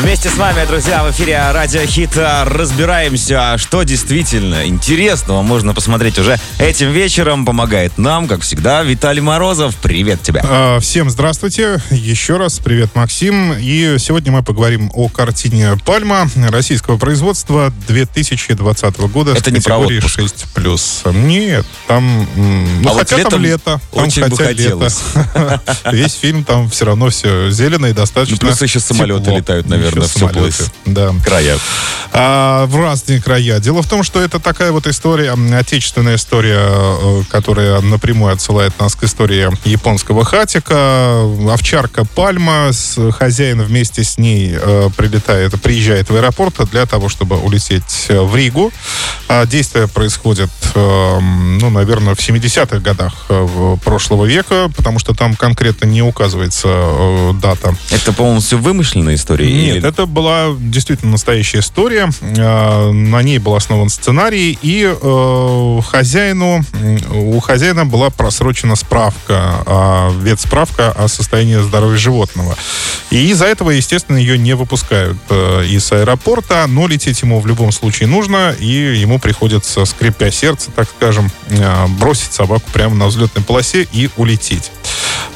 Вместе с вами, друзья, в эфире Радио Хит разбираемся, что действительно интересного можно посмотреть уже этим вечером. Помогает нам, как всегда, Виталий Морозов. Привет тебе. А, всем здравствуйте. Еще раз привет, Максим. И сегодня мы поговорим о картине «Пальма» российского производства 2020 года. Это не про отпуск. 6+. Нет, там... Ну, А вот хотя там летом лето. Там очень бы хотя лето. хотелось. Весь фильм там все равно все зелено и достаточно Ну, плюс еще самолеты летают, наверное, Всё самолеты, плыть. Да. Края. А, в разные края. Дело в том, что это такая вот история, отечественная история, э, которая напрямую отсылает нас к истории японского хатика. Овчарка Пальма, с хозяин вместе с ней э, прилетает, приезжает в аэропорт для того, чтобы улететь э, в Ригу. А действие происходит, э, ну, наверное, в 70-х годах э, в- прошлого века, потому что там конкретно не указывается э, дата Это, по-моему, все вымышленная история? нет, или- это была действительно настоящая история. Э, На ней был основан сценарий, и э, хозяину, у хозяина была просрочена справка, а, ветсправка о состоянии здоровья животного. И из-за этого, естественно, ее не выпускают э, из аэропорта, но лететь ему в любом случае нужно, и ему приходится, скрипя сердце, так скажем, бросить собаку прямо на взлетной полосе и улететь.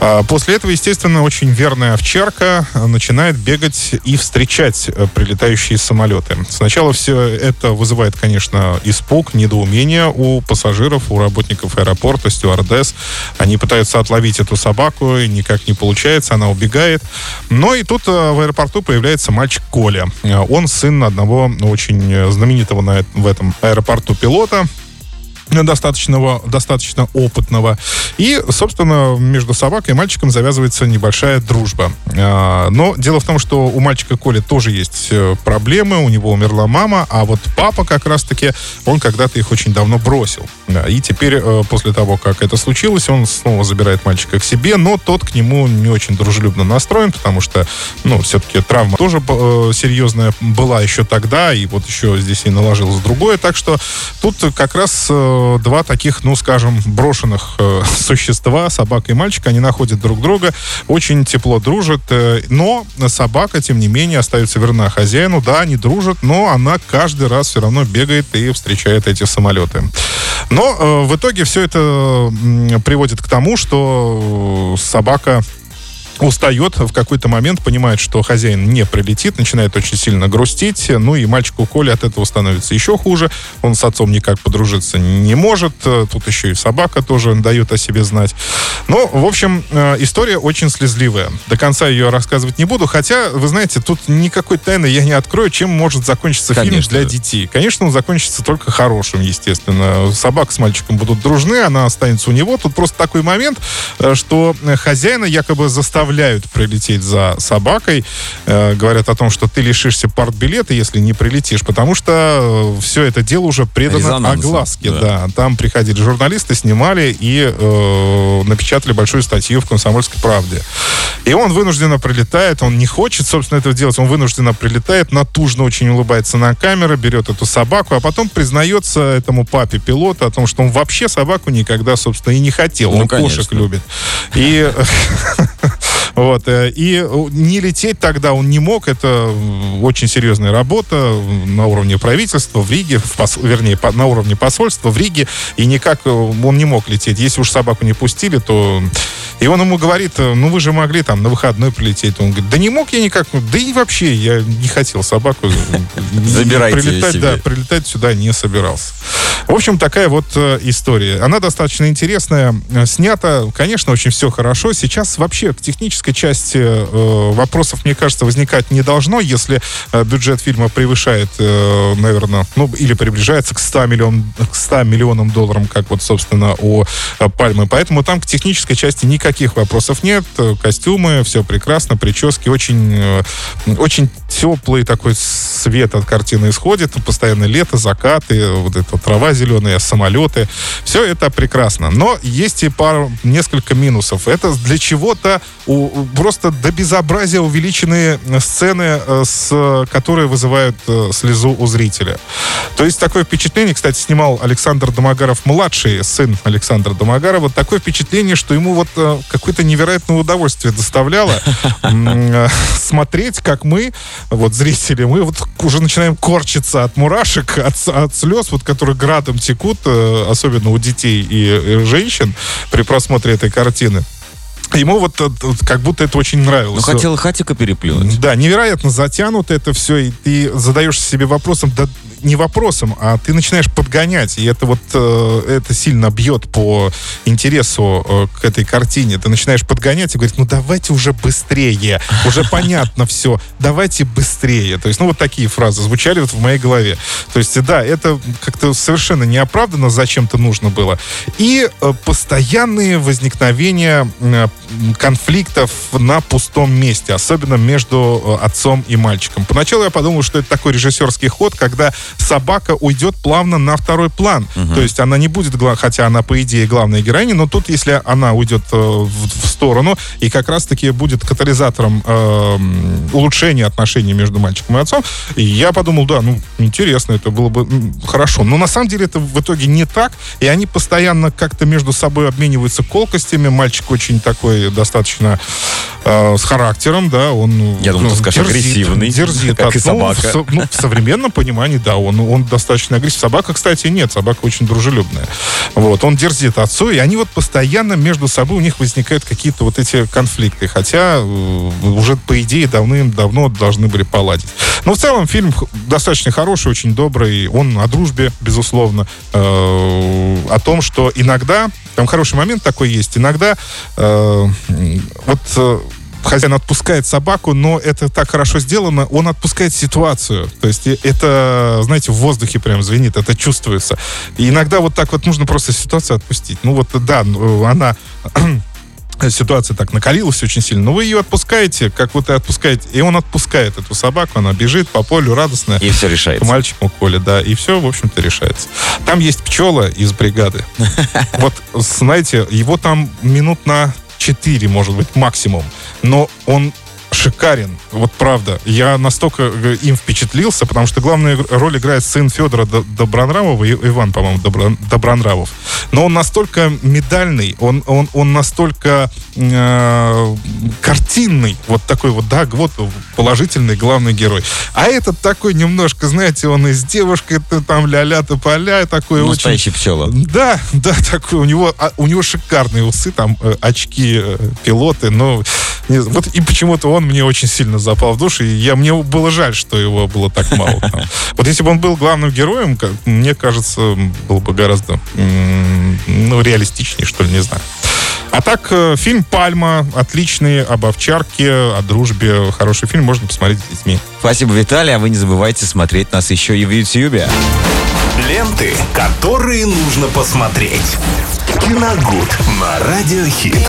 А После этого, естественно, очень верная овчарка э, начинает бегать и встречать э, прилетающие самолеты. Сначала все это вызывает, конечно, испуг, недоумение у пассажиров, у работников аэропорта, стюардесс. Они пытаются отловить эту собаку, и никак не получается, она убегает. Но и тут э, в аэропорту появляется мальчик Коля. Он сын одного очень знаменитого на в этом аэропорту пилота, достаточного, достаточно опытного. И, собственно, между собакой и мальчиком завязывается небольшая дружба. А, Но дело в том, что у мальчика Коли тоже есть э, проблемы, у него умерла мама, а вот папа как раз-таки, он когда-то их очень давно бросил. Да, И теперь, э, после того, как это случилось, он снова забирает мальчика к себе, но тот к нему не очень дружелюбно настроен, потому что, ну, все-таки травма тоже э, серьезная была еще тогда, и вот еще здесь и наложилось другое. Так что тут как раз э, два таких, ну, скажем, брошенных существа, собака и мальчик, они находят друг друга, очень тепло дружат, но собака, тем не менее, остается верна хозяину. Да, они дружат, но она каждый раз все равно бегает и встречает эти самолеты. Но э, в итоге все это приводит к тому, что э, собака устает в какой-то момент, понимает, что хозяин не прилетит, начинает очень сильно грустить, ну и мальчику Коле от этого становится еще хуже, он с отцом никак подружиться не может, тут еще и собака тоже дает о себе знать. Ну, в общем, э, история очень слезливая. До конца ее рассказывать не буду, хотя, вы знаете, тут никакой тайны я не открою, чем может закончиться фильм Конечно. для детей. Конечно, он закончится только хорошим, естественно. Собака с мальчиком будут дружны, она останется у него. Тут просто такой момент, э, что хозяина якобы заставляют прилететь за собакой. Э, Говорят о том, что ты лишишься партбилета, если не прилетишь, потому что все это дело уже предано Резонансом, огласке. да. Да. Там приходили журналисты, снимали и э, напечатали большую статью в «Комсомольской правде». И он вынужденно прилетает, он не хочет, собственно, этого делать, он вынужденно прилетает, натужно очень улыбается на камеру, берет эту собаку, а потом признается этому папе пилота о том, что он вообще собаку никогда, собственно, и не хотел. Ну, он кошек конечно. любит. И вот, э, и э, не лететь тогда он не мог, это очень серьезная работа на уровне правительства в Риге, в пос- вернее, по- на уровне посольства в Риге, и никак э, он не мог лететь. Если уж собаку не пустили, то... И он ему говорит, ну вы же могли там на выходной прилететь. Он говорит, да не мог я никак, да и вообще я не хотел собаку. Забирайте прилетать, да, прилетать сюда не собирался. В общем, такая вот история. Она достаточно интересная. Снята, конечно, очень все хорошо. Сейчас вообще к технической части э, вопросов, мне кажется, возникать не должно, если э, бюджет фильма превышает, э, наверное, ну, или приближается к 100, миллион, к 100 миллионам долларам, как вот, собственно, у э, Пальмы. Поэтому там к технической части никаких вопросов нет. Костюмы, все прекрасно, прически очень, э, очень теплый такой свет от картины исходит. Постоянно лето, закаты, вот эта трава зеленая, самолеты. Все это прекрасно. Но есть и пару, несколько минусов. Это для чего-то у, просто до безобразия увеличенные сцены, э, с, которые вызывают э, слезу у зрителя. То есть такое впечатление, кстати, снимал Александр Домогаров-младший, сын Александра Домогарова, такое впечатление, что ему вот э, какое-то невероятное удовольствие доставляло смотреть, как мы, вот зрители, мы вот уже начинаем корчиться от мурашек, от, от слез, вот которые градом текут, особенно у детей и женщин при просмотре этой картины. Ему вот как будто это очень нравилось. Ну, хотел хатика переплюнуть. Да, невероятно затянуто это все, и ты задаешься себе вопросом, да не вопросом, а ты начинаешь подгонять, и это вот э, это сильно бьет по интересу э, к этой картине. Ты начинаешь подгонять и говорить, ну давайте уже быстрее, уже понятно все, давайте быстрее. То есть, ну вот такие фразы звучали вот в моей голове. То есть, да, это как-то совершенно неоправданно зачем-то нужно было. И э, постоянные возникновения конфликтов на пустом месте, особенно между э, отцом и мальчиком. Поначалу я подумал, что это такой режиссерский ход, когда собака уйдет плавно на второй план. Угу. То есть она не будет, хотя она, по идее, главная героиня, но тут, если она уйдет э, в, в сторону, и как раз-таки будет катализатором э, улучшения отношений между мальчиком и отцом, и я подумал, да, ну, интересно, это было бы хорошо. Но на самом деле это в итоге не так, и они постоянно как-то между собой обмениваются колкостями. Мальчик очень такой достаточно э, с характером, да, он... Я думаю, ну, ты скажешь, дерзит, агрессивный, дерзит. как от, и собака. Ну, в, ну, в современном понимании, да, он, он достаточно агрессивный. Собака, кстати, нет, собака очень дружелюбная. Вот, он дерзит отцу, и они вот постоянно между собой, у них возникают какие-то вот эти конфликты, хотя э, уже, по идее, давным-давно должны были поладить. Но в целом фильм достаточно хороший, очень добрый, он о дружбе, безусловно, э, о том, что иногда, там хороший момент такой есть, иногда э, вот э, хозяин отпускает собаку, но это так хорошо сделано, он отпускает ситуацию. То есть это, знаете, в воздухе прям звенит, это чувствуется. И иногда вот так вот нужно просто ситуацию отпустить. Ну вот, да, ну, она ситуация так накалилась очень сильно, но вы ее отпускаете, как вот и отпускаете, и он отпускает эту собаку, она бежит по полю радостная. И все решается. К мальчику Коле, да, и все, в общем-то, решается. Там есть пчела из бригады. Вот, знаете, его там минут на 4, может быть, максимум. Но он шикарен. Вот правда. Я настолько э, им впечатлился, потому что главную роль играет сын Федора Добронравова, Иван, по-моему, Добронравов. Но он настолько медальный, он, он, он настолько э, картинный, вот такой вот, да, вот положительный главный герой. А этот такой немножко, знаете, он и с девушкой там ля-ля тополя, такой Настоящий очень... пчела. Да, да, такой. У него, а, у него шикарные усы, там э, очки э, пилоты, но не, вот и почему-то он мне очень сильно запал в душу, и я, мне было жаль, что его было так мало. Там. Вот если бы он был главным героем, как, мне кажется, было бы гораздо ну, реалистичнее, что ли, не знаю. А так, э, фильм «Пальма» отличный, об овчарке, о дружбе. Хороший фильм, можно посмотреть с детьми. Спасибо, Виталий. А вы не забывайте смотреть нас еще и в Ютьюбе. Ленты, которые нужно посмотреть. Киногуд на Радиохит.